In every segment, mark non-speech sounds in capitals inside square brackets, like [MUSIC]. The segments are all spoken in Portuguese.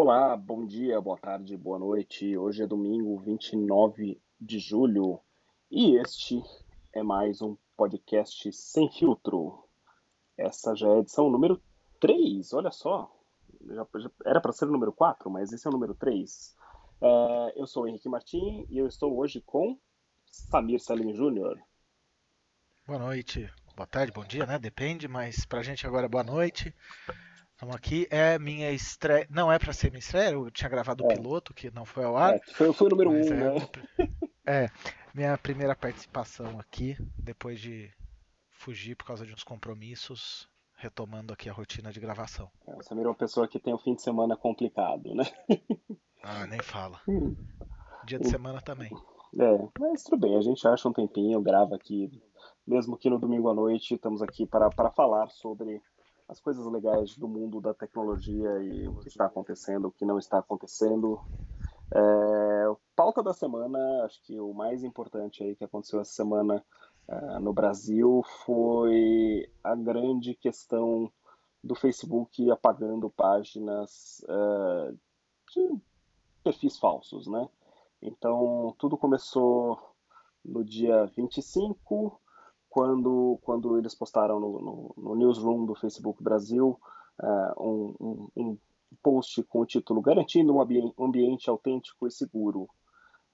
Olá, bom dia, boa tarde, boa noite. Hoje é domingo 29 de julho e este é mais um podcast sem filtro. Essa já é a edição número 3, olha só. Já, já era para ser o número 4, mas esse é o número 3. É, eu sou o Henrique Martim e eu estou hoje com Samir Salim Júnior. Boa noite, boa tarde, bom dia, né? Depende, mas pra gente agora boa noite. Estamos aqui. É minha estreia. Não é para ser minha estreia, eu tinha gravado o é. piloto, que não foi ao ar. É, foi, foi o número 1, um, é, né? [LAUGHS] É, minha primeira participação aqui, depois de fugir por causa de uns compromissos, retomando aqui a rotina de gravação. É, você virou uma pessoa que tem um fim de semana complicado, né? [LAUGHS] Ah, nem fala. Hum. Dia de semana também. É, mas tudo bem, a gente acha um tempinho, grava aqui, mesmo que no domingo à noite, estamos aqui para, para falar sobre as coisas legais do mundo da tecnologia e o que está acontecendo, o que não está acontecendo. É, pauta da semana, acho que o mais importante aí que aconteceu essa semana uh, no Brasil foi a grande questão do Facebook apagando páginas uh, de perfis falsos, né? Então, tudo começou no dia 25, quando, quando eles postaram no, no, no newsroom do Facebook Brasil uh, um, um, um, post com o título Garantindo um ambiente, autêntico e seguro,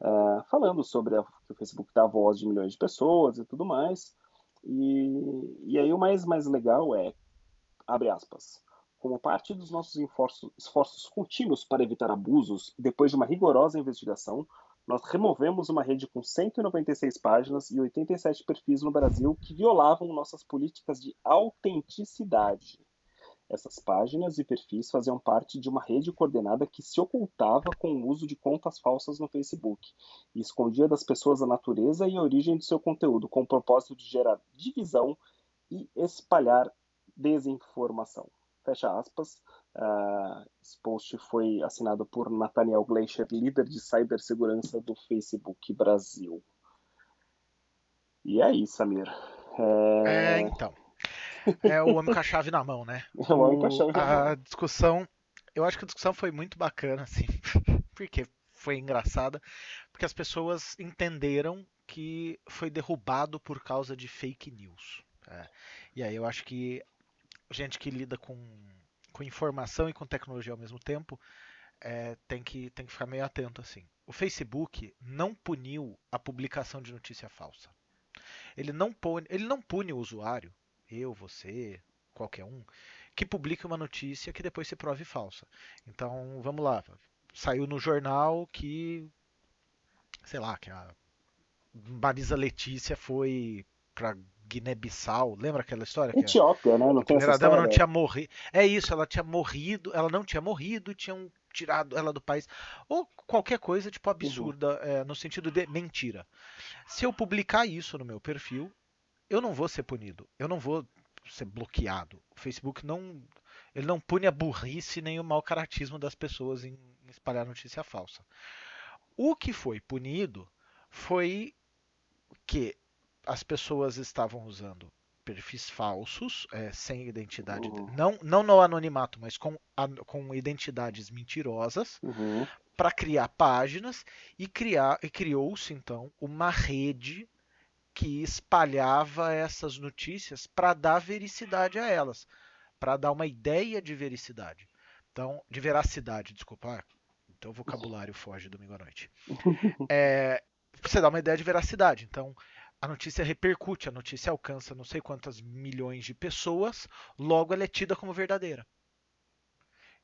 uh, falando sobre a, que o Facebook dá voz de milhões de pessoas e tudo mais. E, e aí o mais, mais legal é, abre aspas, como parte dos nossos esforços, esforços contínuos para evitar abusos, depois de uma rigorosa investigação, nós removemos uma rede com 196 páginas e 87 perfis no Brasil que violavam nossas políticas de autenticidade. Essas páginas e perfis faziam parte de uma rede coordenada que se ocultava com o uso de contas falsas no Facebook e escondia das pessoas a natureza e a origem do seu conteúdo, com o propósito de gerar divisão e espalhar desinformação. Fecha aspas. Uh, esse post foi assinado por Nathaniel Gleicher, líder de cibersegurança do Facebook Brasil. E aí, Samir? É, é então. É o homem com a chave na mão, né? [LAUGHS] É o homem com a chave na mão. A discussão, eu acho que a discussão foi muito bacana, assim, [LAUGHS] porque foi engraçada, porque as pessoas entenderam que foi derrubado por causa de fake news. É. E aí eu acho que gente que lida com com informação e com tecnologia ao mesmo tempo, é, tem, que, tem que ficar meio atento assim. O Facebook não puniu a publicação de notícia falsa. Ele não pune, ele não pune o usuário, eu, você, qualquer um, que publique uma notícia que depois se prove falsa. Então, vamos lá. Saiu no jornal que, sei lá, que a Marisa Letícia foi para Guiné-Bissau, lembra aquela história? Etiópia, né? Não a primeira dama não tinha morrido. É isso, ela tinha morrido, ela não tinha morrido tinham tirado ela do país. Ou qualquer coisa, tipo, absurda, uhum. é, no sentido de mentira. Se eu publicar isso no meu perfil, eu não vou ser punido. Eu não vou ser bloqueado. O Facebook não. Ele não pune a burrice nem o mau caratismo das pessoas em espalhar notícia falsa. O que foi punido foi que as pessoas estavam usando perfis falsos, é, sem identidade, uhum. não, não no anonimato, mas com, com identidades mentirosas, uhum. para criar páginas e criar e criou-se então uma rede que espalhava essas notícias para dar vericidade a elas, para dar uma ideia de vericidade. Então, de veracidade, desculpa. Ah, então o vocabulário foge domingo à noite. [LAUGHS] É, você dá uma ideia de veracidade. Então, a notícia repercute, a notícia alcança não sei quantas milhões de pessoas, logo ela é tida como verdadeira.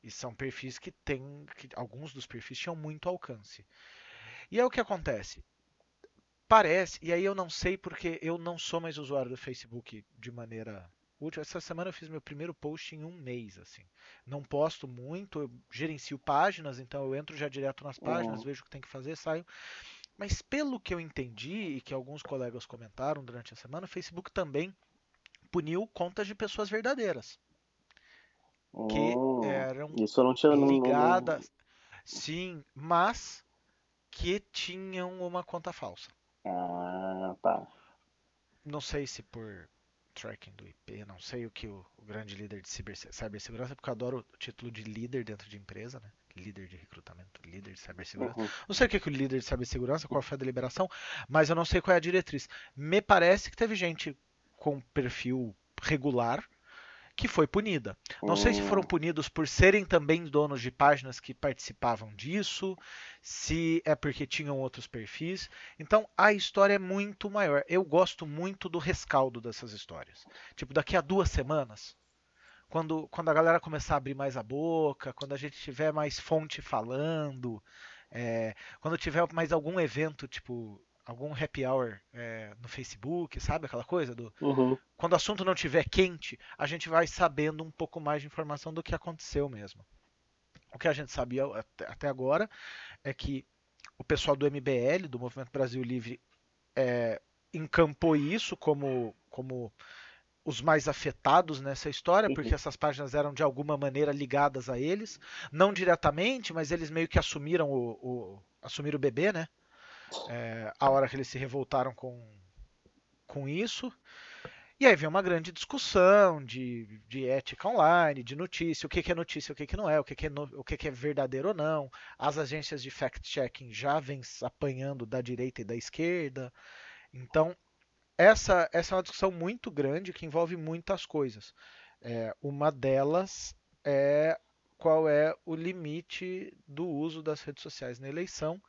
E são perfis que têm. Que, alguns dos perfis tinham muito alcance. E é o que acontece. Parece, e aí eu não sei porque eu não sou mais usuário do Facebook de maneira útil. Essa semana eu fiz meu primeiro post em um mês, assim. Não posto muito, eu gerencio páginas, então eu entro já direto nas páginas, uhum. vejo o que tem que fazer, saio. Mas pelo que eu entendi e que alguns colegas comentaram durante a semana, o Facebook também puniu contas de pessoas verdadeiras. Que oh, eram isso não tinha, ligadas. Não... Sim, mas que tinham uma conta falsa. Ah, tá. Não sei se por tracking do IP, não sei o que o, o grande líder de ciber, cibersegurança, porque eu adoro o título de líder dentro de empresa, né? Líder de recrutamento, líder de cibersegurança. Uhum. Não sei o que é o líder de cibersegurança, qual foi a deliberação, mas eu não sei qual é a diretriz. Me parece que teve gente com perfil regular que foi punida. Não sei se foram hum. punidos por serem também donos de páginas que participavam disso, se é porque tinham outros perfis. Então a história é muito maior. Eu gosto muito do rescaldo dessas histórias. Tipo, daqui a duas semanas, quando, quando a galera começar a abrir mais a boca, quando a gente tiver mais fonte falando, é, quando tiver mais algum evento, tipo algum happy hour é, no Facebook, sabe aquela coisa do uhum. quando o assunto não tiver quente, a gente vai sabendo um pouco mais de informação do que aconteceu mesmo. O que a gente sabia até agora é que o pessoal do MBL, do Movimento Brasil Livre, é, encampou isso como, como os mais afetados nessa história, uhum. porque essas páginas eram de alguma maneira ligadas a eles, não diretamente, mas eles meio que assumiram o, o assumiram o bebê, né? é, a hora que eles se revoltaram com, com isso. E aí vem uma grande discussão de, de ética online, de notícia, o que, que é notícia, o que, que não é, o, que, que, é no, o que, que é verdadeiro ou não. As agências de fact-checking já vêm apanhando da direita e da esquerda. Então, essa, essa é uma discussão muito grande que envolve muitas coisas. É, uma delas é qual é o limite do uso das redes sociais na eleição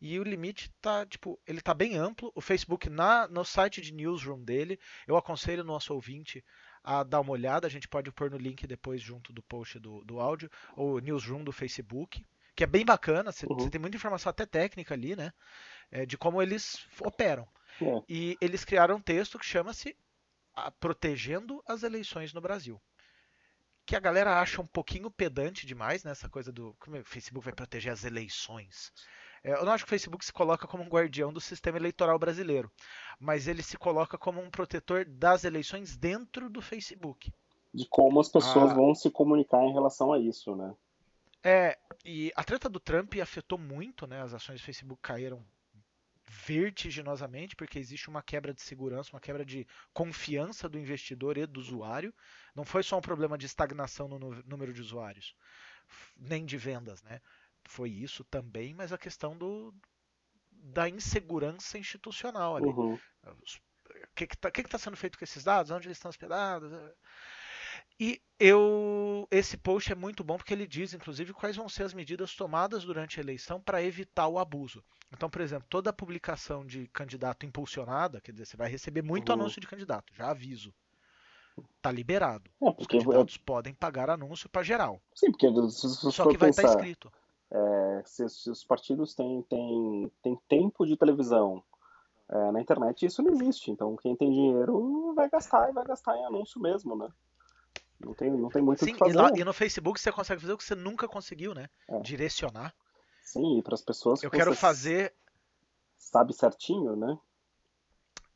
e o limite tá, tipo, ele tá bem amplo. O Facebook na no site de newsroom dele, eu aconselho o nosso ouvinte a dar uma olhada, a gente pode pôr no link depois junto do post do, do áudio, ou newsroom do Facebook, que é bem bacana, você uhum. tem muita informação até técnica ali, né, é, de como eles operam. É. E eles criaram um texto que chama-se Protegendo as Eleições no Brasil que a galera acha um pouquinho pedante demais nessa coisa do como é, o Facebook vai proteger as eleições. É, eu não acho que o Facebook se coloca como um guardião do sistema eleitoral brasileiro, mas ele se coloca como um protetor das eleições dentro do Facebook. De como as pessoas ah, vão se comunicar em relação a isso, né? É, e a treta do Trump afetou muito, né? As ações do Facebook caíram vertiginosamente, porque existe uma quebra de segurança, uma quebra de confiança do investidor e do usuário. Não foi só um problema de estagnação no número de usuários, nem de vendas, né? foi isso também, mas a questão do, da insegurança institucional ali. Uhum. O que está que que tá sendo feito com esses dados? Onde eles estão hospedados? E eu, esse post é muito bom porque ele diz, inclusive, quais vão ser as medidas tomadas durante a eleição para evitar o abuso. Então, por exemplo, toda publicação de candidato impulsionada, quer dizer, você vai receber muito uhum. anúncio de candidato, já aviso. Tá liberado. É, Os candidatos eu... podem pagar anúncio para geral. Sim, porque se, se Só que vai estar tá escrito. É, se, se, os partidos têm, têm, têm tempo de televisão é, na internet, isso não existe. Então, quem tem dinheiro vai gastar e vai gastar em anúncio mesmo, né? Não tem, não tem muito Sim, o que fazer. E, lá, e, no Facebook você consegue fazer o que você nunca conseguiu, né? É. Direcionar. Sim, e para as pessoas Eu quero fazer. Sabe certinho, né?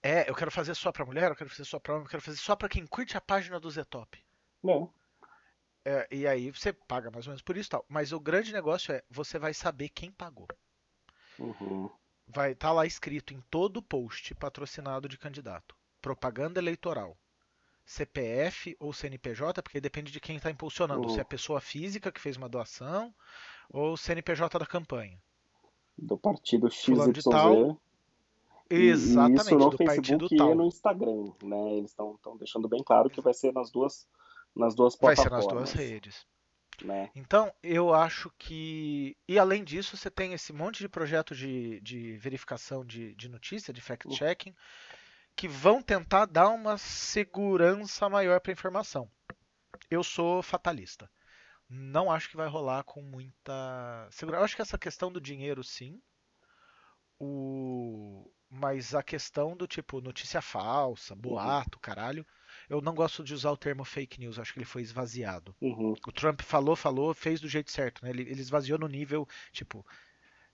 É, eu quero fazer só para mulher, eu quero fazer só para homem, eu quero fazer só para quem curte a página do Zetop. Não. É, e aí você paga mais ou menos por isso tal. Mas o grande negócio é você vai saber quem pagou. Uhum. Vai estar tá lá escrito em todo post patrocinado de candidato. Propaganda eleitoral. CPF ou CNPJ, porque depende de quem está impulsionando. Uhum. Se é a pessoa física que fez uma doação ou CNPJ da campanha. Do partido XYZ. Tal, Exatamente, e isso no do Facebook e no Instagram, né? Eles estão deixando bem claro que vai ser nas duas nas duas plataformas. Vai ser nas duas redes. Né? Então, eu acho que. E além disso, você tem esse monte de projetos de, de verificação de, de notícia, de fact-checking, que vão tentar dar uma segurança maior para a informação. Eu sou fatalista. Não acho que vai rolar com muita segurança. Eu acho que essa questão do dinheiro, sim. O... Mas a questão do tipo notícia falsa, boato, uhum. caralho, eu não gosto de usar o termo fake news, acho que ele foi esvaziado. Uhum. O Trump falou, falou, fez do jeito certo, né? Ele, ele esvaziou no nível, tipo,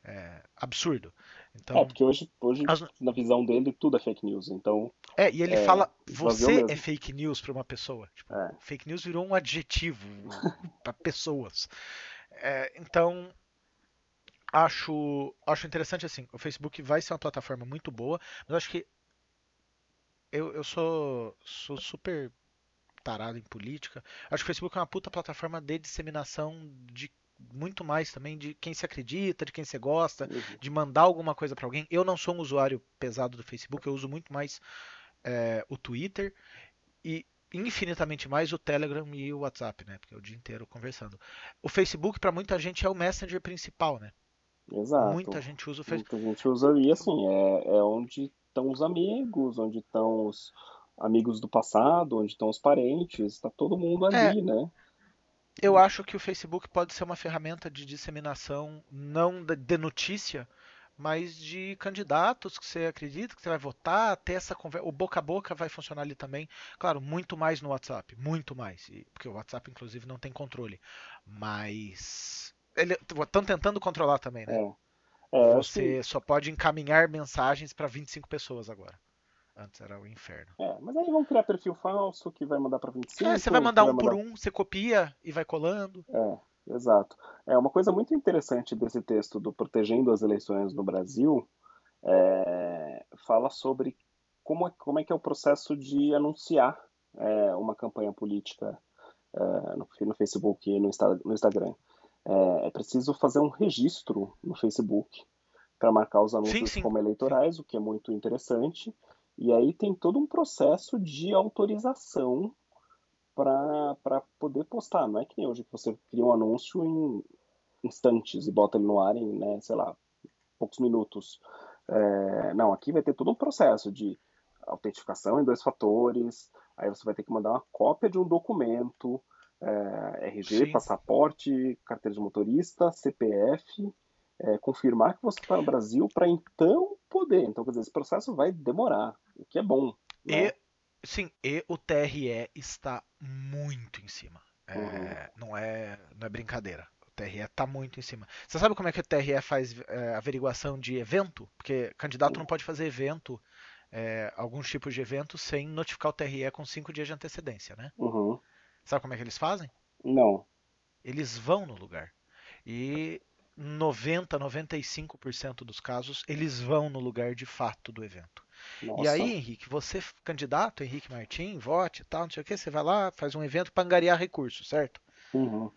é, absurdo. Então, é, porque hoje, hoje as... na visão dele, tudo é fake news. Então, é, e ele é, fala, você é fake news para uma pessoa. Tipo, é. Fake news virou um adjetivo [LAUGHS] para pessoas. É, então, acho, acho interessante assim. O Facebook vai ser uma plataforma muito boa, mas acho que eu, eu sou, sou super tarado em política. Acho que o Facebook é uma puta plataforma de disseminação de muito mais também de quem se acredita, de quem se gosta, uhum. de mandar alguma coisa para alguém. Eu não sou um usuário pesado do Facebook, eu uso muito mais é, o Twitter e infinitamente mais o Telegram e o WhatsApp, né? Porque é o dia inteiro conversando. O Facebook para muita gente é o Messenger principal, né? Exato. Muita gente usa o Facebook. Muita gente usa e assim é, é onde estão os amigos, onde estão os amigos do passado, onde estão os parentes, está todo mundo ali, é, né? Eu acho que o Facebook pode ser uma ferramenta de disseminação não de notícia, mas de candidatos que você acredita que você vai votar, ter essa conversa. O boca a boca vai funcionar ali também. Claro, muito mais no WhatsApp, muito mais. Porque o WhatsApp, inclusive, não tem controle. Mas. Estão tentando controlar também, né? É. É, você só pode encaminhar mensagens para 25 pessoas agora. Antes era o inferno. É, mas aí vão criar perfil falso que vai mandar para 25. É, você vai mandar um vai por um, você copia e vai colando. É, exato. É uma coisa muito interessante desse texto do Protegendo as Eleições no Brasil. É, fala sobre como é, como é que é o processo de anunciar é, uma campanha política é, no, no, Facebook e no, no Instagram. É, é, preciso fazer um registro no Facebook para marcar os anúncios sim, sim. como eleitorais, sim. o que é muito interessante. E aí tem todo um processo de autorização para poder postar. Não é que nem hoje que você cria um anúncio em instantes e bota ele no ar em, né, sei lá, poucos minutos. É, não, aqui vai ter todo um processo de autentificação em dois fatores, aí você vai ter que mandar uma cópia de um documento, é, RG, Sim. passaporte, carteira de motorista, CPF, é, confirmar que você está no Brasil para então poder. Então, quer dizer, esse processo vai demorar, o que é bom. Né? E, sim, e o TRE está muito em cima. É, uhum. não, é, não é brincadeira. O TRE está muito em cima. Você sabe como é que o TRE faz é, averiguação de evento? Porque candidato uhum. não pode fazer evento, é, alguns tipos de evento, sem notificar o TRE com cinco dias de antecedência, né? Uhum. Sabe como é que eles fazem? Não. Eles vão no lugar. E 90, 95% dos casos, eles vão no lugar de fato do evento. Nossa. E aí, Henrique, você, candidato, Henrique Martim, vote e tal, não sei o que, você vai lá, faz um evento para angariar recursos, certo? Uhum.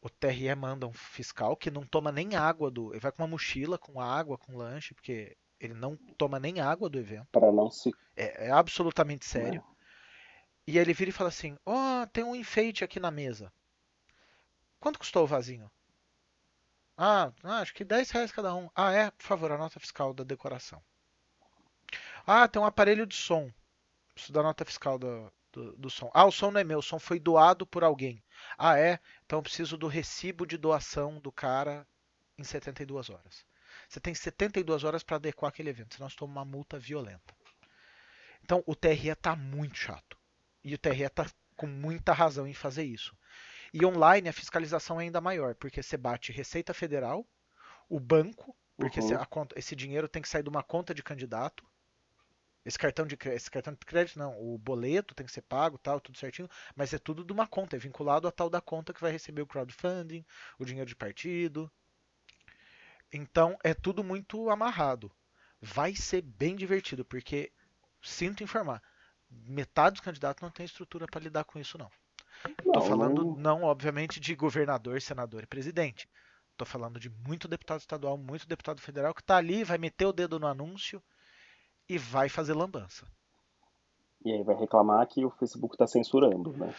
O TRE manda um fiscal que não toma nem água do. Ele vai com uma mochila com água, com lanche, porque ele não toma nem água do evento. Para não se. É, é absolutamente sério. E aí ele vira e fala assim: Ó, oh, tem um enfeite aqui na mesa. Quanto custou o vasinho? Ah, acho que 10 reais cada um. Ah, é? Por favor, a nota fiscal da decoração. Ah, tem um aparelho de som. Preciso da nota fiscal do, do, do, som. Ah, o som não é meu, o som foi doado por alguém. Ah, é? Então eu preciso do recibo de doação do cara em 72 horas. Você tem 72 horas para adequar aquele evento, senão você toma uma multa violenta. Então o TRE está muito chato. E o TRE está com muita razão em fazer isso. E online a fiscalização é ainda maior, porque você bate Receita Federal, o banco, porque uhum. conta, esse dinheiro tem que sair de uma conta de candidato. Esse cartão de esse cartão de crédito não, o boleto tem que ser pago, tal, tudo certinho, mas é tudo de uma conta, é vinculado a tal da conta que vai receber o crowdfunding, o dinheiro de partido. Então é tudo muito amarrado. Vai ser bem divertido, porque sinto informar, metade dos candidatos não tem estrutura para lidar com isso não. Estou falando não, obviamente, de governador, senador e presidente. Estou falando de muito deputado estadual, muito deputado federal que está ali, vai meter o dedo no anúncio e vai fazer lambança. E aí vai reclamar que o Facebook está censurando, né?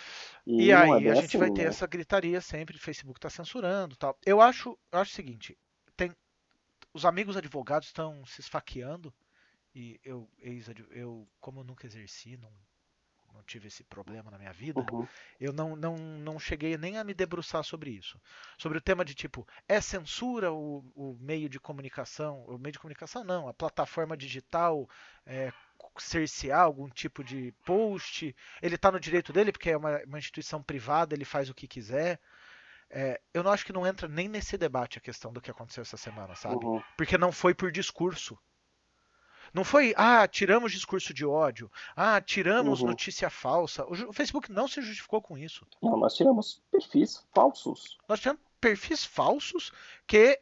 E, e aí é a gente assim, vai ter né? essa gritaria sempre, o Facebook está censurando tal. Eu acho, eu acho o seguinte, tem, os amigos advogados estão se esfaqueando e eu, eu como nunca exerci, não não tive esse problema na minha vida, uhum. eu não, não, não cheguei nem a me debruçar sobre isso. Sobre o tema de tipo, é censura o, o meio de comunicação? O meio de comunicação não, a plataforma digital é, cercear algum tipo de post. Ele está no direito dele, porque é uma, uma, instituição privada, ele faz o que quiser. É, eu não acho que não entra nem nesse debate a questão do que aconteceu essa semana, sabe? Uhum. Porque não foi por discurso. Não foi, ah, tiramos discurso de ódio, ah, tiramos uhum. notícia falsa. O, Facebook não se justificou com isso. Não, nós tiramos perfis falsos. Nós tiramos perfis falsos que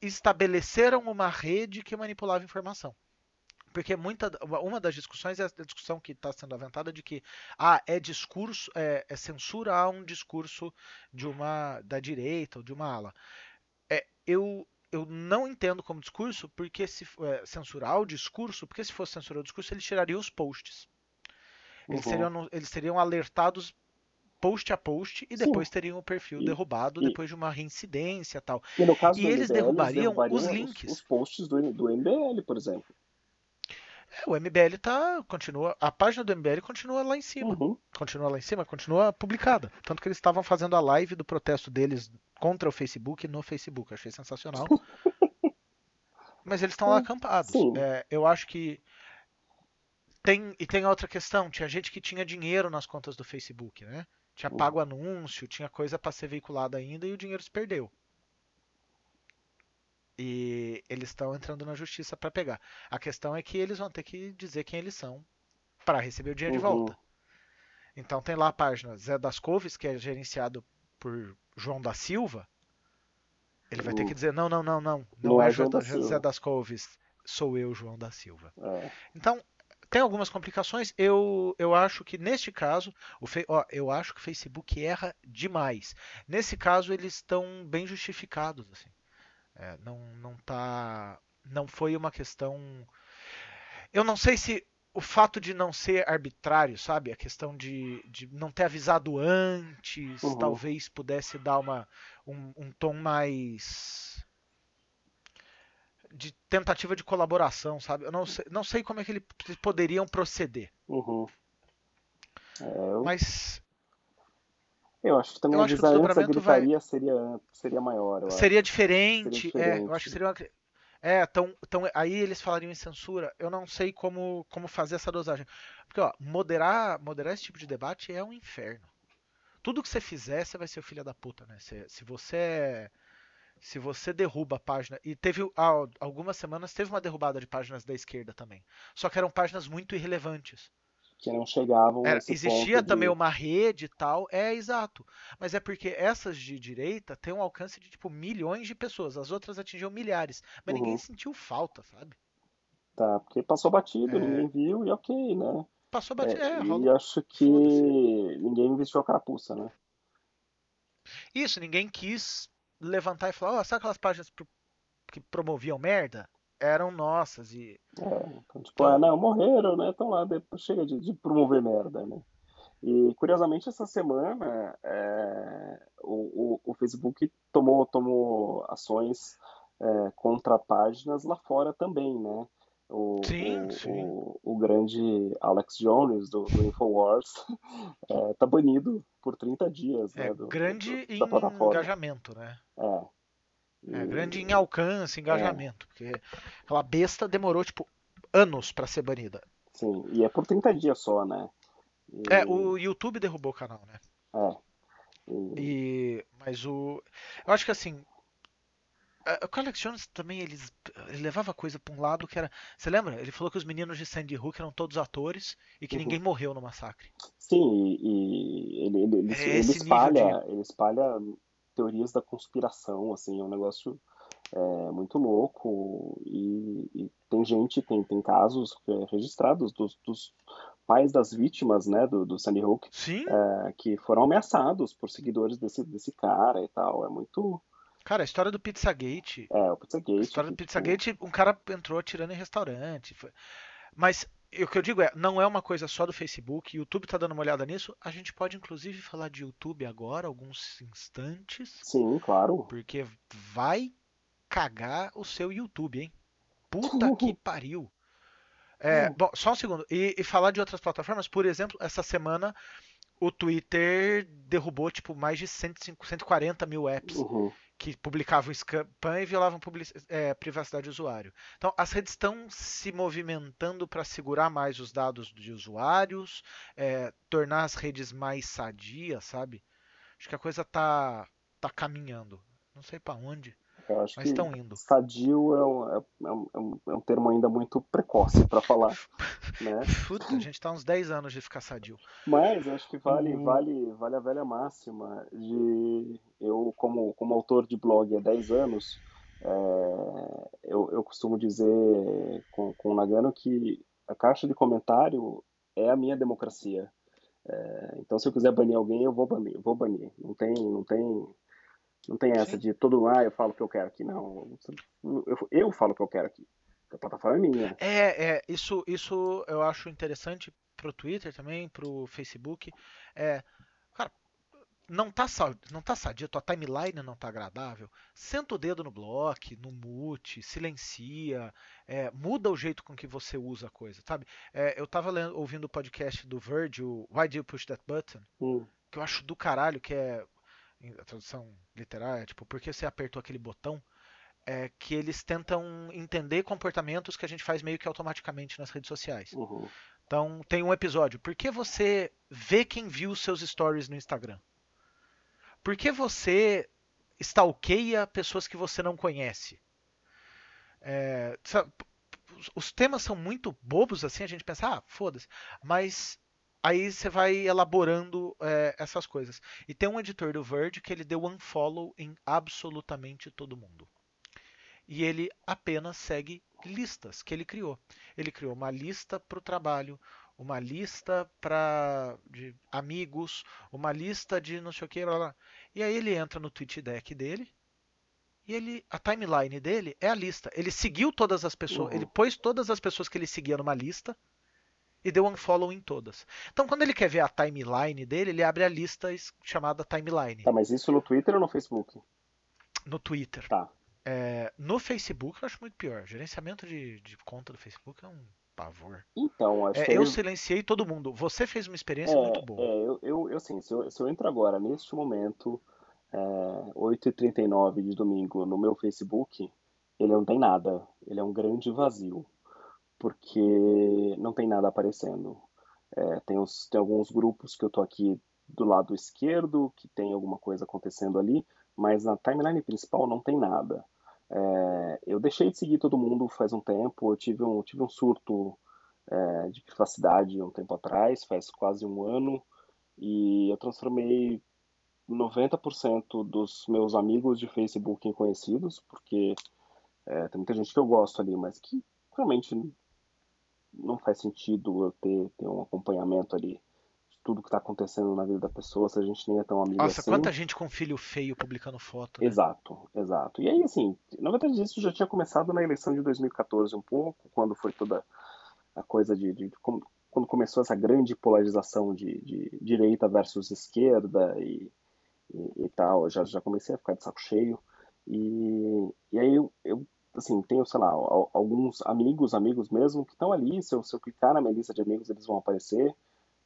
estabeleceram uma rede que manipulava informação. Porque muita, uma das discussões é a discussão que está sendo aventada de que ah, é discurso, é, é censura a um discurso de uma da direita ou de uma ala. É, eu, eu não entendo como discurso, porque se é, censurar o discurso, porque se fosse censurar o discurso, eles tirariam os posts. Eles, uhum. seriam, eles seriam alertados post a post e depois Sim. teriam o perfil e, derrubado e, depois de uma reincidência tal. E, no caso e eles MBL, derrubariam, derrubariam, os links. Os, os posts do, do MBL, por exemplo. É, o MBL tá, continua, a página do MBL continua lá em cima. Uhum. Continua lá em cima, continua publicada. Tanto que eles estavam fazendo a live do protesto deles contra o Facebook no Facebook. Achei sensacional. [LAUGHS] Mas eles estão lá acampados. É, eu acho que tem e tem outra questão. Tinha gente que tinha dinheiro nas contas do Facebook, né? Tinha uhum. pago anúncio, tinha coisa para ser veiculada ainda e o dinheiro se perdeu. E eles estão entrando na justiça para pegar. A questão é que eles vão ter que dizer quem eles são para receber o dinheiro uhum. de volta. Então tem lá a página Zé das Couves, que é gerenciado por João da Silva. Ele vai ter que dizer: não, não, não, não. Não, não é, é João da Zé das Couves. Sou eu, João da Silva. É. Então, tem algumas complicações. Eu, eu acho que neste caso, o ó, eu acho que o Facebook erra demais. Nesse caso, eles estão bem justificados. Assim. É, não, não tá, não foi uma questão. Eu não sei se o fato de não ser arbitrário, sabe? A questão de, de não ter avisado antes, uhum. talvez pudesse dar uma, um, um tom mais de tentativa de colaboração, sabe? Eu não sei, não sei como é que eles poderiam proceder. Uhum. É, eu... Mas. Eu acho que também eu a gritaria vai... seria, seria maior. Seria diferente, seria É, eu acho que seria uma... É, então, então aí eles falariam em censura. Eu não sei como, como fazer essa dosagem. Porque, ó, moderar, moderar esse tipo de debate é um inferno. Tudo que você fizer, você vai ser o filho da puta, né? Se, se você se você derruba a página. E teve há algumas semanas teve uma derrubada de páginas da esquerda também. Só que eram páginas muito irrelevantes. Que não chegavam. Era, existia também de... uma rede e tal. É exato. Mas é porque essas de direita têm um alcance de tipo milhões de pessoas. As outras atingiam milhares. Mas uhum. ninguém sentiu falta, sabe? Tá, porque passou batido, é... ninguém viu e ok, né? Passou batido, é, é E acho que ninguém investiu a carapuça, né? Isso, ninguém quis levantar e falar, ó, oh, sabe aquelas páginas que promoviam merda? Eram nossas e. É, então, tipo, ah, não, morreram, né? Estão lá, depois chega de, de, promover merda, né? E curiosamente essa semana é, o, o, o, Facebook tomou, tomou ações é, contra páginas lá fora também, né? O, sim, o, sim. O, o, grande Alex Jones do, do Infowars [LAUGHS] é, tá banido por 30 dias. É né, do, grande do, engajamento, né? É. É. grande em alcance, engajamento. É. Porque aquela besta demorou, tipo, anos para ser banida. Sim, e é por 30 dias só, né? E... É, o YouTube derrubou o canal, né? É. E... e... Mas o. Eu acho que assim, o Alex Jones também ele, ele levava coisa para um lado que era. Você lembra? Ele falou que os meninos de Sandy Hook eram todos atores e que uhum. ninguém morreu no massacre. Sim, e ele, ele, ele, é ele espalha, de... ele espalha teorias da conspiração, assim, é um negócio é, muito louco e, e, tem gente, tem, tem casos registrados dos, dos pais das vítimas, né, do, do Sandy Hook, é, que foram ameaçados por seguidores desse, desse cara e tal, é muito Cara, a história do Pizzagate. É, o Pizzagate. A história do Pizzagate, um cara entrou atirando em restaurante. Foi... Mas o que eu digo é, não é uma coisa só do Facebook. O YouTube tá dando uma olhada nisso. A gente pode, inclusive, falar de YouTube agora, alguns instantes. Sim, claro. Porque vai cagar o seu YouTube, hein? Puta que [LAUGHS] pariu. É, bom, só um segundo. E, e, falar de outras plataformas, por exemplo, essa semana o Twitter derrubou tipo mais de 105, 140 mil apps. Uhum que publicavam spam e violavam é, privacidade do usuário. Então, as redes estão se movimentando para segurar mais os dados de usuários, é, tornar as redes mais sadias, sabe? Acho que a coisa tá, tá caminhando. Não sei para onde. Acho mas estão indo. Sadio é um, é, é, um, é um termo ainda muito precoce para falar. [LAUGHS] né? Puta, a gente tá uns 10 anos de ficar sadio. Mas acho que vale, um... vale, vale a velha máxima de eu, como, como autor de blog há 10 anos, É, eu, eu costumo dizer com, com o Nagano que a caixa de comentário é a minha democracia. É, então, se eu quiser banir alguém, eu vou banir, vou banir. Não tem, não tem, não tem essa Sim. de todo ah, eu falo o que eu quero aqui. Não, eu, eu falo o que eu quero aqui. A plataforma é minha. É, é isso, isso eu acho interessante pro Twitter também, pro Facebook. É, cara, não tá, não tá sadio, tua timeline não tá agradável, senta o dedo no bloco, no mute, silencia, é, muda o jeito com que você usa a coisa, sabe? É, eu tava lendo, ouvindo o podcast do Virgil, Why Do You Push That Button? Hum. Que eu acho do caralho, que é a tradução literal é tipo, por que você apertou aquele botão? É que eles tentam entender comportamentos que a gente faz meio que automaticamente nas redes sociais. Uhum. Então tem um episódio. Por que você vê quem viu seus stories no Instagram? Por que você stalkeia pessoas que você não conhece? É, os temas são muito bobos assim, a gente pensa, ah, foda-se. Mas aí você vai elaborando é, essas coisas. E tem um editor do Verge que ele deu unfollow em absolutamente todo mundo. E ele apenas segue listas que ele criou. Ele criou uma lista para o trabalho, uma lista para de amigos, uma lista de não sei o que, e aí ele entra no tweet deck dele e ele a timeline dele é a lista. Ele seguiu todas as pessoas, uhum. ele pôs todas as pessoas que ele seguia numa lista e deu unfollow em todas. Então quando ele quer ver a timeline dele, ele abre a lista chamada timeline. Tá, mas isso no Twitter ou no Facebook? No Twitter. Tá. É, no Facebook eu acho muito pior. Gerenciamento de, de conta do Facebook é um pavor. Então, acho é, que eu silenciei todo mundo. Você fez uma experiência é, muito boa. É, eu, eu, eu assim, se eu, se eu entro agora, neste momento, é, 8h39 de domingo, no meu Facebook, ele não tem nada. Ele é um grande vazio. Porque não tem nada aparecendo. É, tem, os, tem alguns grupos que eu tô aqui do lado esquerdo, que tem alguma coisa acontecendo ali, mas na timeline principal não tem nada. É, eu deixei de seguir todo mundo faz um tempo, eu tive um, tive um surto é, de privacidade um tempo atrás, faz quase um ano, e eu transformei 90% dos meus amigos de Facebook em conhecidos, porque é, tem muita gente que eu gosto ali, mas que realmente não faz sentido eu ter, ter um acompanhamento ali tudo que está acontecendo na vida da pessoa, se a gente nem é tão amigo Nossa, assim. quanta gente com filho feio publicando foto. Né? Exato, exato. E aí, assim, na verdade isso já tinha começado na eleição de 2014 um pouco, quando foi toda a coisa de, de quando começou essa grande polarização de, de direita versus esquerda e, e, e, tal, já, já comecei a ficar de saco cheio. Assim, tenho, sei lá, alguns amigos, amigos mesmo, que estão ali, se eu, se eu clicar na minha lista de amigos, eles vão aparecer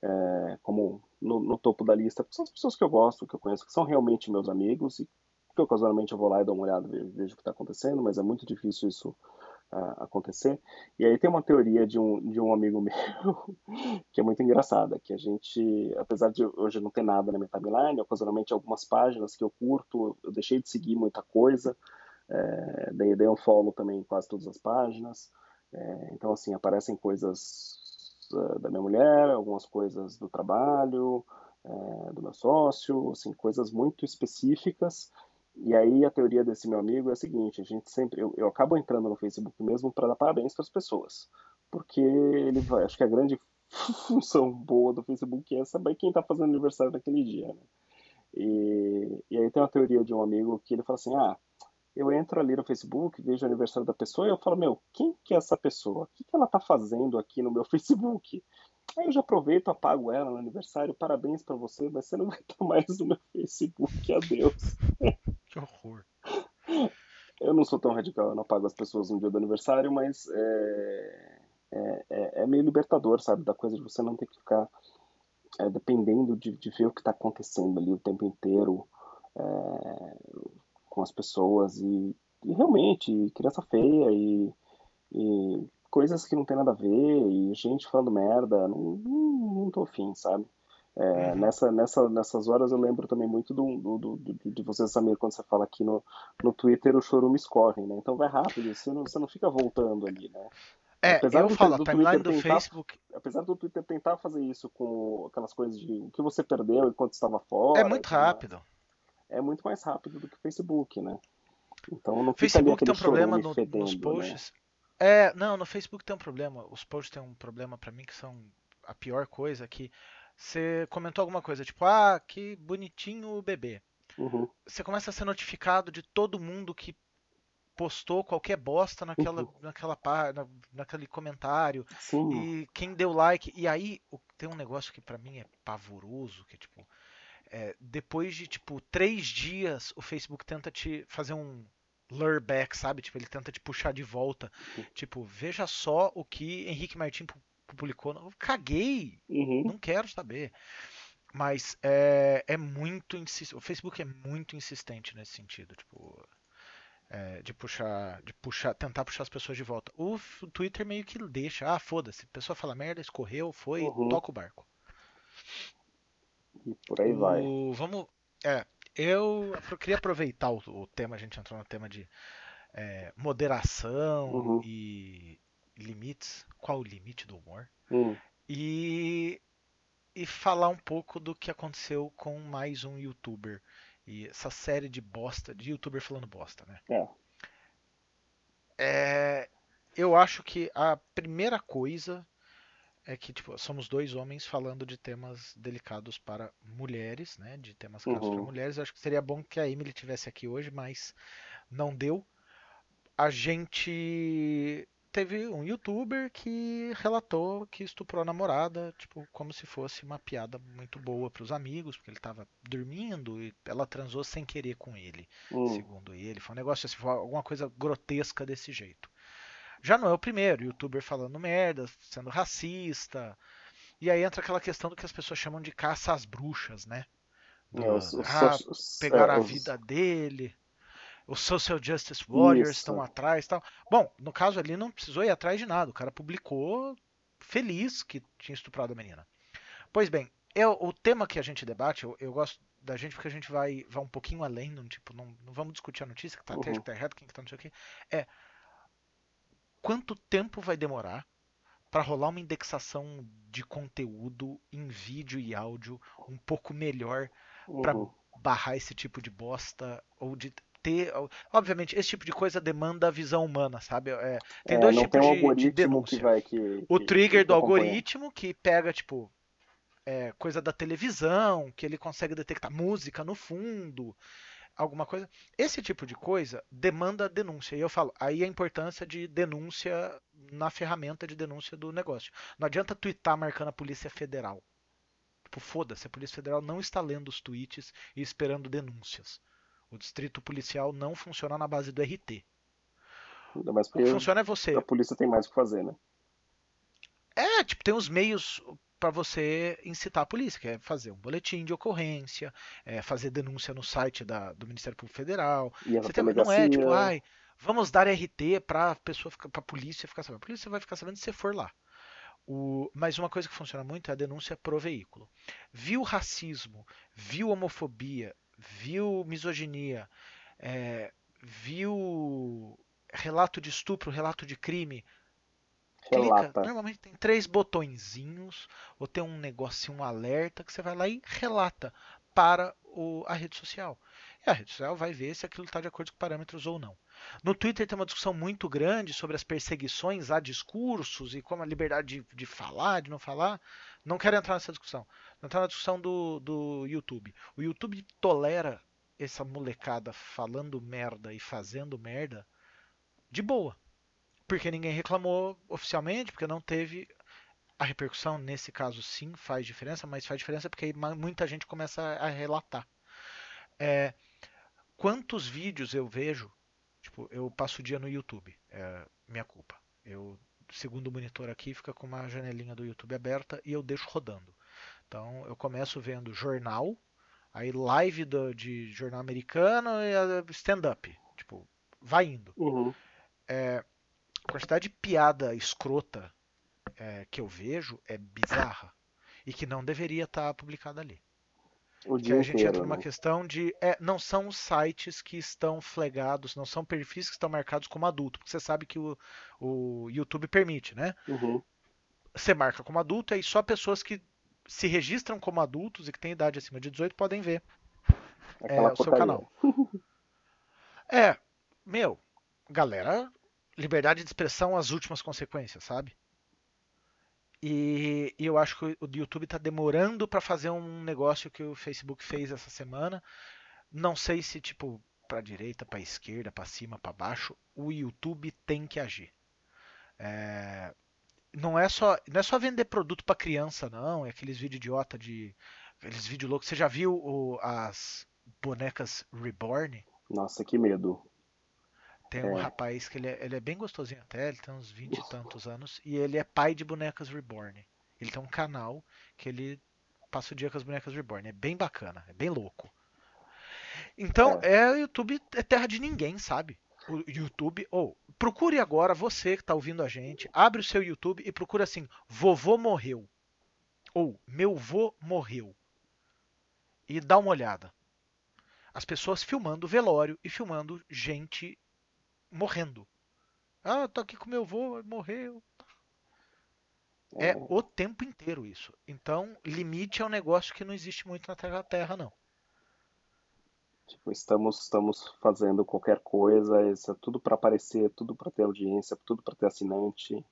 é, como no, no, topo da lista, são as pessoas que eu gosto, que eu conheço, que são realmente meus amigos e que ocasionalmente eu vou lá e dou uma olhada, vejo, vejo o que está acontecendo, mas é muito difícil isso uh, acontecer. E aí tem uma teoria de um, de um amigo [LAUGHS] meu que é muito engraçada, que a gente, apesar de hoje não ter nada na minha timeline, ocasionalmente algumas páginas que eu curto, eu deixei de seguir muita coisa, é, daí dei um follow também em quase todas as páginas, é, então assim, aparecem coisas da minha mulher, algumas coisas do trabalho, é, do meu sócio, assim, coisas muito específicas. E aí a teoria desse meu amigo é a seguinte: a gente sempre, eu, eu acabo entrando no Facebook mesmo para dar parabéns para as pessoas, porque ele vai, acho que a grande [LAUGHS] função boa do Facebook é saber quem está fazendo aniversário naquele dia. Né? E, e aí tem uma teoria de um amigo que ele fala assim: ah, eu entro ali no Facebook, vejo o aniversário da pessoa e eu falo, meu, quem que é essa pessoa? O que, que ela tá fazendo aqui no meu [LAUGHS] Facebook? Aí eu já aproveito, apago ela no aniversário, parabéns para você, mas você não vai estar mais no meu Facebook, [LAUGHS] adeus. [LAUGHS] Que horror. Eu não sou tão radical, eu não apago as pessoas no dia do aniversário, mas é, é, é, é meio libertador, sabe? Da coisa de você não ter que ficar é, dependendo de, de, ver o que está acontecendo ali o tempo inteiro. É, com as pessoas e, e realmente criança feia e, e, coisas que não tem nada a ver e gente falando merda, não, não, não tô afim, sabe? É, uhum. nessa, nessa, nessas horas eu lembro também muito do, do, do, de você, Samir, quando você fala aqui no, no Twitter, o choro me escorre, né? Então vai rápido, você não, você não fica voltando ali, né? É, apesar eu do, falo, do a timeline do tentar, Facebook... Apesar do Twitter tentar fazer isso com aquelas coisas de o que você perdeu enquanto estava fora... É muito rápido. É muito mais rápido do que o Facebook, né? Então não fica Facebook tem um problema no- fedendo, nos né? posts. É, não, no Facebook tem um problema. Os posts têm um problema pra mim que são a pior coisa que você comentou alguma coisa, tipo, ah, que bonitinho o bebê. Uhum, Você começa a ser notificado de todo mundo que postou qualquer bosta naquela, Uhum. naquela na, naquele comentário Sim. e quem deu like. E aí tem um negócio que pra mim é pavoroso, que é tipo, é, depois de tipo três dias o Facebook tenta te fazer um lure back, sabe? Tipo, ele tenta te puxar de volta. Tipo, veja só o que Henrique Martin pu- publicou. Eu caguei, Uhum. não quero saber. Mas é, é muito insistente. O Facebook é muito insistente nesse sentido, tipo, é, de puxar, de puxar, tentar puxar as pessoas de volta. O, o Twitter meio que deixa, ah, foda-se, a pessoa fala merda, escorreu, foi, Uhum. toca o barco. E por aí vai. O- vamos, é, eu queria aproveitar o, o tema, a gente entrou no tema de é, moderação Uhum. e limites. Qual o limite do humor? Hum, e, e falar um pouco do que aconteceu com mais um youtuber. E essa série de bosta, de youtuber falando bosta, né? é. É, eu acho que a primeira coisa é que tipo, somos dois homens falando de temas delicados para mulheres, né? De temas caros para Uhum. mulheres. Eu acho que seria bom que a Emily tivesse aqui hoje, mas não deu. A gente teve um youtuber que relatou que estuprou a namorada, tipo, como se fosse uma piada muito boa para os amigos, porque ele estava dormindo e ela transou sem querer com ele, Hum, segundo ele. Foi um negócio assim, foi alguma coisa grotesca desse jeito. Já não é o primeiro, youtuber falando merda, sendo racista. E aí entra aquela questão do que as pessoas chamam de caça às bruxas, né? Do, é, os- ah, os- pegar é, a vida dele. Os Social Justice Warriors Isso. estão atrás e tal. Bom, no caso ali não precisou ir atrás de nada. O cara publicou feliz que tinha estuprado a menina. Pois bem, eu, o tema que a gente debate, eu, eu gosto da gente porque a gente vai, vai um pouquinho além, não, tipo, não, não vamos discutir a notícia, que tá certo, Uhum. que tá quem que tá não sei o quê. É quanto tempo vai demorar para rolar uma indexação de conteúdo em vídeo e áudio um pouco melhor para Uhum. barrar esse tipo de bosta ou de ter. Obviamente, esse tipo de coisa demanda a visão humana, sabe? É, tem É, dois tipos tem um de- de, denúncia. que vai que, O trigger que do algoritmo que pega, tipo, é, coisa da televisão, que ele consegue detectar música no fundo, alguma coisa. Esse tipo de coisa demanda denúncia. E eu falo, aí a importância de denúncia na ferramenta de denúncia do negócio. Não adianta twittar marcando a Polícia Federal. Tipo, foda-se, a Polícia Federal não está lendo os tweets e esperando denúncias. O distrito policial não funciona na base do RT. Ainda mais O que funciona é você a polícia tem mais o que fazer, né? É, tipo, tem os meios para você incitar a polícia, que é fazer um boletim de ocorrência, é fazer denúncia no site da- do Ministério Público Federal. Você tem- não é tipo, ai, vamos dar RT pra pessoa pra polícia ficar sabendo. A polícia vai ficar sabendo se você for lá. O- mas uma coisa que funciona muito é a denúncia pro veículo. Viu racismo, viu homofobia, viu misoginia, é, viu relato de estupro, relato de crime, clica. relata. Normalmente tem três botõezinhos, ou tem um negocinho, um alerta, que você vai lá e relata para o- a rede social. E a rede social vai ver se aquilo está de acordo com parâmetros ou não. No Twitter tem uma discussão muito grande sobre as perseguições a discursos e como a liberdade de, de falar, de não falar. Não quero entrar nessa discussão. Vou entrar na discussão do, do YouTube. O YouTube tolera essa molecada falando merda e fazendo merda de boa. Porque ninguém reclamou oficialmente, porque não teve a repercussão. Nesse caso, sim, faz diferença, mas faz diferença porque muita gente começa a relatar. É, quantos vídeos eu vejo? Tipo, eu passo o dia no YouTube, é minha culpa. Eu, segundo o monitor aqui, fica com uma janelinha do YouTube aberta e eu deixo rodando. Então, eu começo vendo jornal, aí live do- de jornal americano e stand-up. Tipo, vai indo Uhum. A quantidade de piada escrota é, que eu vejo é bizarra. E que não deveria estar publicada ali. O Que a gente inteiro, entra numa né? questão de. É, não são os sites que estão flagados, não são perfis que estão marcados como adulto. Porque você sabe que o, o YouTube permite, né? Uhum. Você marca como adulto e aí só pessoas que se registram como adultos e que têm idade acima de 18 podem ver é, o seu canal. [LAUGHS] É, meu, galera, liberdade de expressão às últimas consequências, sabe? E, e eu acho que o YouTube está demorando para fazer um negócio que o Facebook fez essa semana. Não sei se tipo para direita, para esquerda, para cima, para baixo, o YouTube tem que agir. É, não é só não é só vender produto para criança não, é aqueles vídeos idiota de aqueles vídeos loucos. Você já viu o, as bonecas Reborn? Nossa, que medo. Tem um é. rapaz que ele é, ele é, bem gostosinho até, ele tem uns 20 e tantos anos, e ele é pai de bonecas Reborn. Ele tem um canal que ele passa o dia com as bonecas Reborn. É bem bacana, é bem louco. Então, é, é YouTube é terra de ninguém, sabe? O YouTube, ou oh, procure agora, você que está ouvindo a gente, abre o seu YouTube e procura assim, vovô morreu. Ou meu vô morreu. E dá uma olhada. As pessoas filmando velório e filmando gente morrendo. Ah, tô aqui com meu avô, morreu. É o tempo inteiro isso. Então, limite é um negócio que não existe muito na Terra, não. Tipo, estamos, estamos fazendo qualquer coisa, isso é tudo para aparecer, tudo para ter audiência, tudo para ter assinante.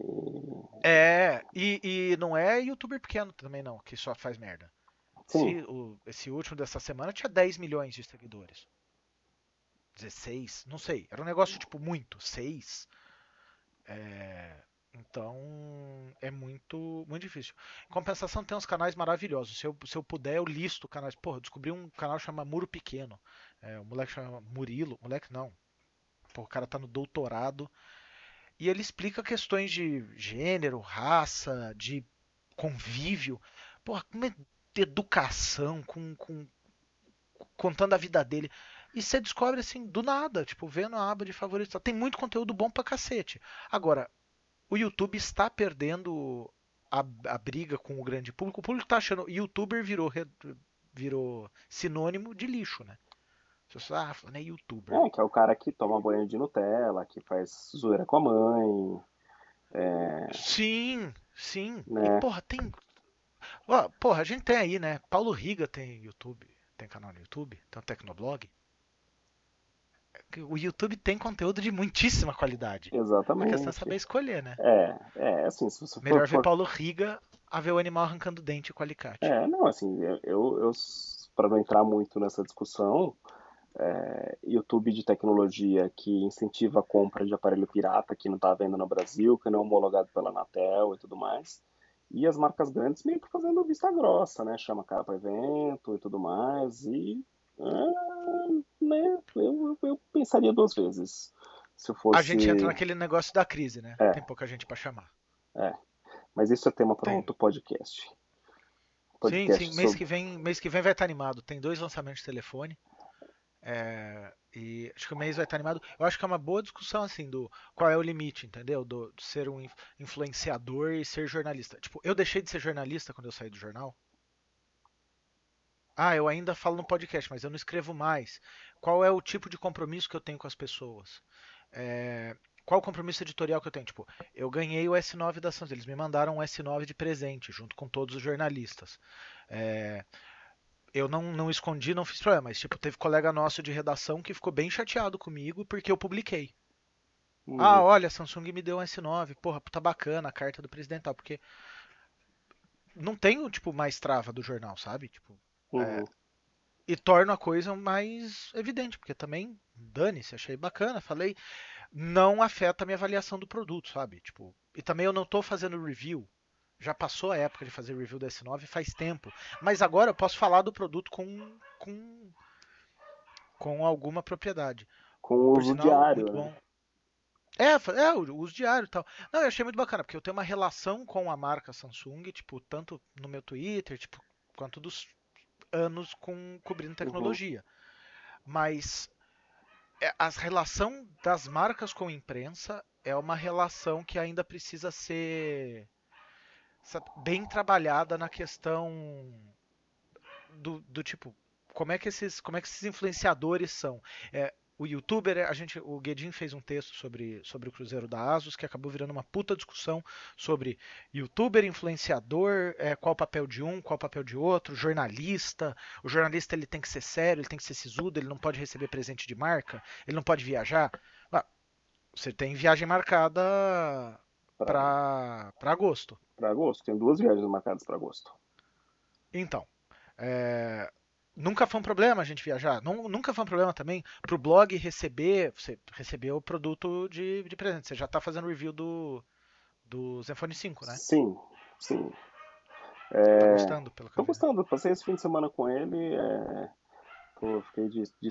E... É, e, e não é youtuber pequeno também não, que só faz merda. Sim. o, esse último dessa semana tinha 10 milhões de seguidores. 16, não sei. Era um negócio tipo muito, 6. É, então é muito muito difícil. Em compensação, tem uns canais maravilhosos. Se eu, se eu puder, eu listo canais. Porra, eu descobri um canal chamado Muro Pequeno. É, o moleque chama Murilo. Moleque não. Porra, o cara tá no doutorado. E ele explica questões de gênero, raça, de convívio. Porra, como é de educação, com, com contando a vida dele. E você descobre assim, do nada, tipo, vendo a aba de favoritos. Tem muito conteúdo bom pra cacete. Agora, o YouTube está perdendo a, a briga com o grande público. O público tá achando. Youtuber virou, virou sinônimo de lixo, né? Você ah, falando é youtuber. É, que é o cara que toma banho de Nutella, que faz zoeira com a mãe. É... Sim, sim. Né? E, porra, tem. porra, a gente tem aí, né? Paulo Riga tem YouTube, tem canal no YouTube, tem um Tecnoblog o YouTube tem conteúdo de muitíssima qualidade. Exatamente. A questão é saber escolher, né? É, é assim, se você Melhor for, ver Paulo Riga a ver o animal arrancando dente com alicate. É, não, assim, eu, eu, eu para não entrar muito nessa discussão, é, YouTube de tecnologia que incentiva a compra de aparelho pirata que não está vendo no Brasil, que não é homologado pela Anatel e tudo mais. E as marcas grandes meio que fazendo vista grossa, né? Chama cara para evento e tudo mais. E ah, né, eu, eu pensaria duas vezes. Se fosse... A gente entra naquele negócio da crise, né? É. Tem pouca gente para chamar. É. Mas isso é tema para outro podcast. podcast. Sim, sim. Mês, sobre... que vem, mês que vem vai estar animado. Tem dois lançamentos de telefone. É, e acho que o mês vai estar animado. Eu acho que é uma boa discussão assim do qual é o limite, entendeu? Do, de ser um influenciador e ser jornalista. Tipo, eu deixei de ser jornalista quando eu saí do jornal. Ah, eu ainda falo no podcast, mas eu não escrevo mais. Qual é o tipo de compromisso que eu tenho com as pessoas? É, qual o compromisso editorial que eu tenho? Tipo, eu ganhei o S9 da Santos, eles me mandaram um S9 de presente, junto com todos os jornalistas. É, eu não, não escondi, não fiz problema, mas tipo, teve colega nosso de redação que ficou bem chateado comigo porque eu publiquei. Uhum. Ah, olha, a Samsung me deu um S9, porra, tá bacana a carta do presidente tal, porque não tenho, tipo, mais trava do jornal, sabe? Tipo, Uhum. É, e torna a coisa mais evidente, porque também, dane-se, achei bacana, falei, não afeta a minha avaliação do produto, sabe? Tipo, e também eu não estou fazendo review. Já passou a época de fazer review da S9 faz tempo. Mas agora eu posso falar do produto com, com, com alguma propriedade. Com o uso sinal, diário. Né? É, é, o uso diário e tal. Não, eu achei muito bacana, porque eu tenho uma relação com a marca Samsung, tipo, tanto no meu Twitter, tipo, quanto dos anos com cobrindo tecnologia. Uhum. Mas é, a relação das marcas com a imprensa é uma relação que ainda precisa ser bem trabalhada na questão do, do, tipo como é que esses como é que esses influenciadores são é, o youtuber, a gente, o Guedin fez um texto sobre, sobre o Cruzeiro da Asus que acabou virando uma puta discussão sobre youtuber, influenciador, é, qual o papel de um, qual o papel de outro, jornalista. O jornalista ele tem que ser sério, ele tem que ser sisudo, ele não pode receber presente de marca, ele não pode viajar. Ah, você tem viagem marcada para agosto. Para agosto, tem duas viagens marcadas para agosto. Então, é, nunca foi um problema a gente viajar. nunca foi um problema também pro blog receber. Você recebeu o produto de, de presente. Você já tá fazendo review do, do Zenfone 5, né? Sim, sim. É... Tá gostando, pelo que Tô gostando. Passei esse fim de semana com ele. É... Pô, fiquei de, de...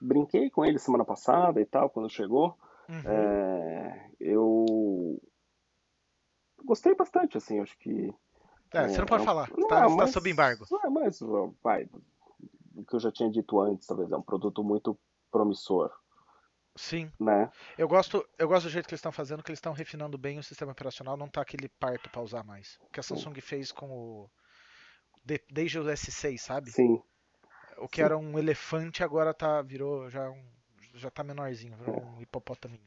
Brinquei com ele semana passada e tal, quando chegou. Uhum. É... Eu gostei bastante, assim, acho que. É, você não pode é, falar, não, tá, mas, tá sob embargo. Não, mas vai, o que eu já tinha dito antes, talvez, é um produto muito promissor. Sim. Né? Eu gosto, eu gosto do jeito que eles estão fazendo, que eles estão refinando bem o sistema operacional, não tá aquele parto para usar mais. O que a Samsung Sim. fez com o de, desde o S6, sabe? Sim. O que Sim. era um elefante agora tá virou já um já tá menorzinho, virou é. um hipopótamo.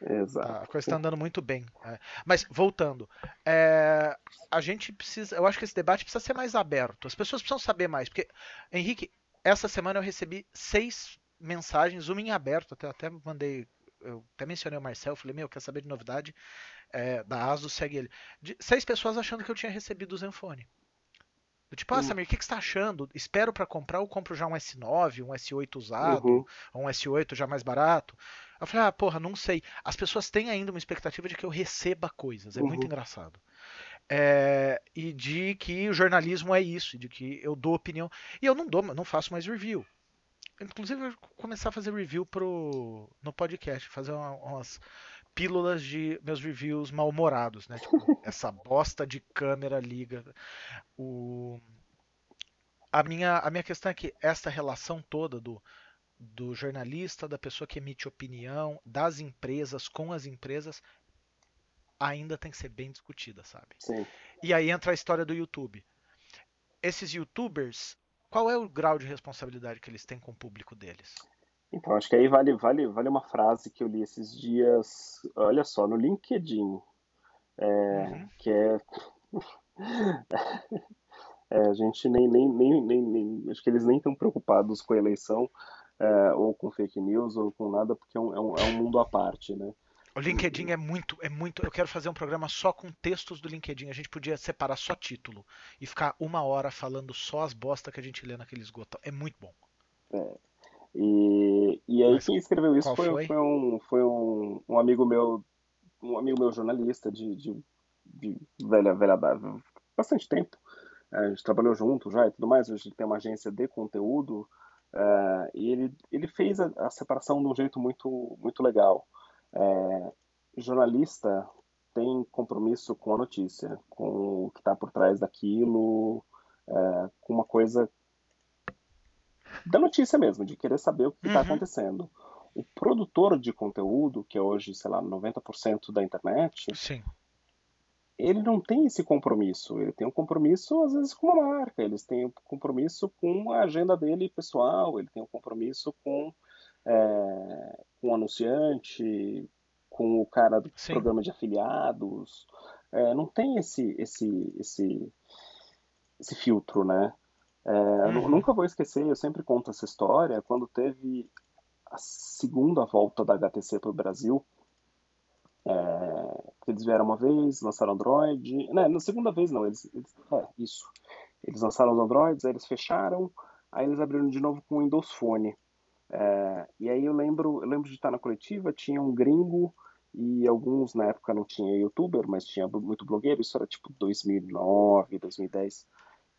Exato. Tá, a coisa está andando muito bem. É. Mas voltando, é, a gente precisa, eu acho que esse debate precisa ser mais aberto. As pessoas precisam saber mais, porque Henrique, essa semana eu recebi seis mensagens, uma em aberto, até, até mandei, eu até mencionei o Marcel, falei, meu, quer saber de novidade? É, da ASUS, segue ele. De, seis pessoas achando que eu tinha recebido o Zenfone. Do tipo, ah, uhum. Samir, o que, que você está achando? Espero para comprar ou compro já um S9, um S8 usado, uhum. ou um S8 já mais barato? Eu falei, ah, porra, não sei. As pessoas têm ainda uma expectativa de que eu receba coisas. É uhum. muito engraçado. É, e de que o jornalismo é isso, de que eu dou opinião. E eu não dou, não faço mais review. Inclusive, eu vou começar a fazer review pro, no podcast, fazer uma, umas pílulas de meus reviews mal-humorados, né? Tipo, [LAUGHS] essa bosta de câmera liga. O... A, minha, a minha questão é que essa relação toda do, do jornalista, da pessoa que emite opinião, das empresas com as empresas, ainda tem que ser bem discutida, sabe? Sim. E aí entra a história do YouTube. Esses youtubers, qual é o grau de responsabilidade que eles têm com o público deles? Então, acho que aí vale, vale, vale uma frase que eu li esses dias, olha só, no LinkedIn, é, uhum. que é, [LAUGHS] é, a gente nem, nem, nem, nem, nem, acho que eles nem estão preocupados com a eleição, é, ou com fake news, ou com nada, porque é um, é um, é um mundo à parte, né? O LinkedIn é muito, é muito. Eu quero fazer um programa só com textos do LinkedIn. A gente podia separar só título e ficar uma hora falando só as bostas que a gente lê naquele esgoto. É muito bom. É. E, e aí Mas quem escreveu isso foi, foi? foi, um, foi um, um amigo meu, um amigo meu jornalista de, de, de velha, velha bastante tempo. A gente trabalhou junto já e tudo mais. A gente tem uma agência de conteúdo. Uh, e ele, ele fez a, a, separação de um jeito muito, muito legal. É, jornalista tem compromisso com a notícia, com o que está por trás daquilo, é, com uma coisa da notícia mesmo, de querer saber o que está uhum. acontecendo. O produtor de conteúdo, que é hoje, sei lá, 90% da internet, Sim. ele não tem esse compromisso. Ele tem um compromisso, às vezes, com uma marca, eles têm um compromisso com a agenda dele pessoal, ele tem um compromisso com, é, com o anunciante, com o cara do Sim. programa de afiliados. É, não tem esse, esse, esse, esse filtro, né? É, uhum. Nunca vou esquecer, eu sempre conto essa história, quando teve a segunda volta da HTC para o Brasil, é, eles vieram uma vez, lançaram Android, né, na segunda vez não, eles, eles é, isso, eles lançaram os Androids, aí eles fecharam, aí eles abriram de novo com o Windows Phone, é, e aí eu lembro, eu lembro de estar na coletiva, tinha um gringo e alguns na época não tinha youtuber, mas tinha muito blogueiro, isso era tipo 2009, 2010,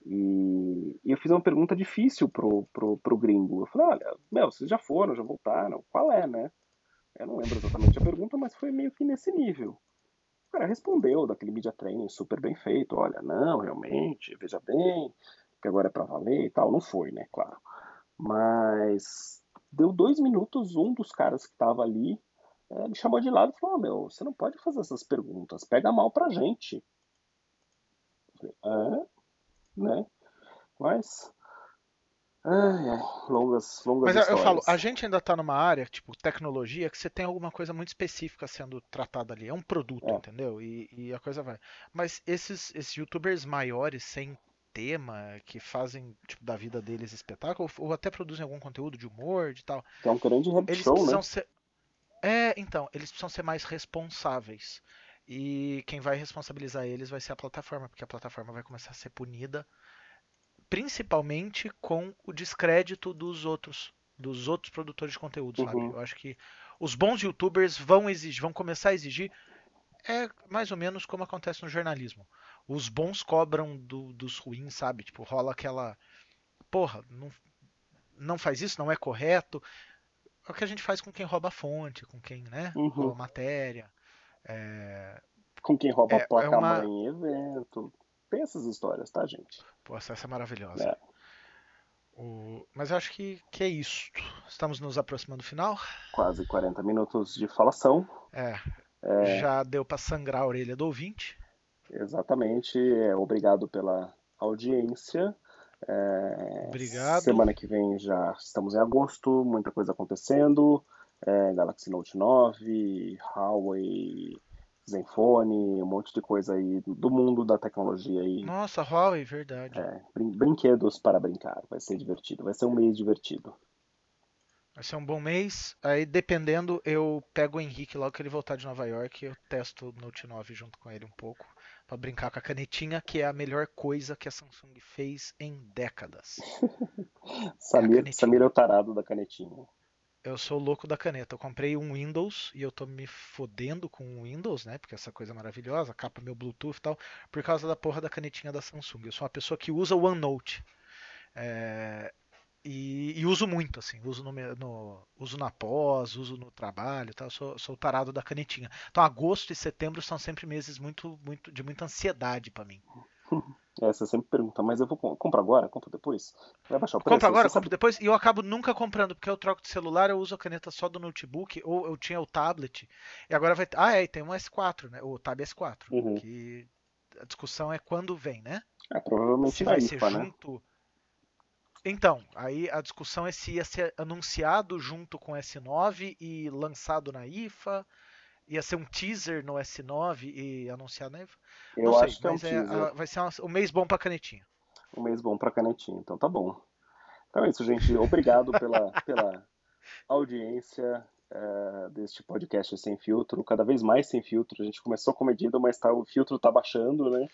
e, e, eu fiz uma pergunta difícil pro, pro, pro gringo. Eu falei, olha, meu, vocês já foram, já voltaram, qual é, né? Eu não lembro exatamente a pergunta, mas foi meio que nesse nível. O cara respondeu daquele media training super bem feito, olha, não, realmente, veja bem, que agora é para valer e tal. Não foi, né, claro. Mas deu dois minutos, um dos caras que estava ali é, me chamou de lado e falou, oh, meu, você não pode fazer essas perguntas, pega mal pra gente. Eu falei, né? Mas Ai, ai, longas, longas Mas eu- eu falo, a gente ainda tá numa área, tipo, tecnologia, que você tem alguma coisa muito específica sendo tratada ali. É um produto, É. entendeu? E, e a coisa vai. Mas esses, esses youtubers maiores, sem tema, que fazem, tipo, da vida deles espetáculo, ou, até produzem algum conteúdo de humor, de tal, é um grande eles show, né? ser. É, então, eles precisam ser mais responsáveis. E quem vai responsabilizar eles vai ser a plataforma, porque a plataforma vai começar a ser punida, principalmente com o descrédito dos outros, dos outros produtores de conteúdo, sabe? Uhum. Eu acho que os bons youtubers vão exigir, vão começar a exigir, é mais ou menos como acontece no jornalismo. Os bons cobram do- dos ruins, sabe? Tipo, rola aquela, porra, não, não faz isso, não é correto. É o que a gente faz com quem rouba a fonte, com quem, né, Uhum. rouba a matéria. É, Com quem rouba É- a é placa-mãe uma- em evento. Tem essas histórias, tá, gente? Pô, essa é maravilhosa. É. O- Mas eu acho que, que é isso. Estamos nos aproximando do final. Quase 40 minutos de falação. É, já deu pra sangrar a orelha do ouvinte. Exatamente. É, obrigado pela audiência. É, Obrigado. Semana que vem já estamos em agosto, muita coisa acontecendo. É, Galaxy Note 9, Huawei, Zenfone, um monte de coisa aí do mundo da tecnologia aí. Nossa, Huawei, verdade. É, brin- brinquedos para brincar. Vai ser divertido. Vai ser um mês divertido. Vai ser um bom mês. Aí, dependendo, eu pego o Henrique logo que ele voltar de Nova York. Eu testo o Note 9 junto com ele um pouco. Pra brincar com a canetinha, que é a melhor coisa que a Samsung fez em décadas. [LAUGHS] Samir, canetinha. Samir é o tarado da canetinha. Eu sou louco da caneta. Eu comprei um Windows e eu tô me fodendo com o Windows, né? Porque essa coisa maravilhosa, capa meu Bluetooth e tal, por causa da porra da canetinha da Samsung. Eu sou uma pessoa que usa o OneNote. É, e, e uso muito, assim. Uso, no, no- uso na pós, uso no trabalho. Eu sou, sou tarado da canetinha. Então, agosto e setembro são sempre meses muito, muito, de muita ansiedade pra mim. [LAUGHS] É, você sempre pergunta, mas eu vou com- compro agora? Compro depois? Vai baixar o preço? Compro agora, compro depois. E eu acabo nunca comprando, porque eu troco de celular, eu uso a caneta só do notebook, ou eu tinha o tablet, e agora vai ter. Ah, é, e tem um S4, né? O Tab S4. Uhum. Que a discussão é quando vem, né? É, provavelmente Se vai ser IFA, né? junto. Então, aí a discussão é se ia ser anunciado junto com o S9 e lançado na IFA. Ia ser um teaser no S9 e anunciado na IFA. Eu Não sei, acho que é um mas é, teaser. a- vai ser um mês bom pra canetinha. Um mês bom pra canetinha, então tá bom. Então é isso, gente. Obrigado pela, [LAUGHS] pela audiência eh, deste podcast Sem Filtro. Cada vez mais sem filtro. A gente começou com medida, mas tá, o filtro tá baixando, né?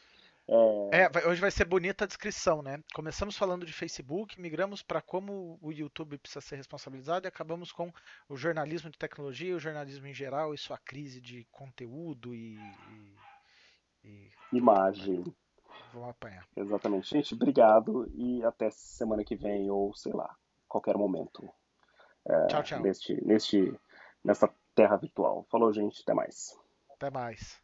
É, vai- hoje vai ser bonita a descrição, né? Começamos falando de Facebook, migramos para como o YouTube precisa ser responsabilizado e acabamos com o jornalismo de tecnologia, o jornalismo em geral e sua crise de conteúdo e, e, e Imagem. vamos apanhar. Exatamente. Gente, obrigado e até semana que vem, ou sei lá, qualquer momento Tchau, tchau. neste, neste, nesta terra virtual. Falou, gente. Até mais. Até mais.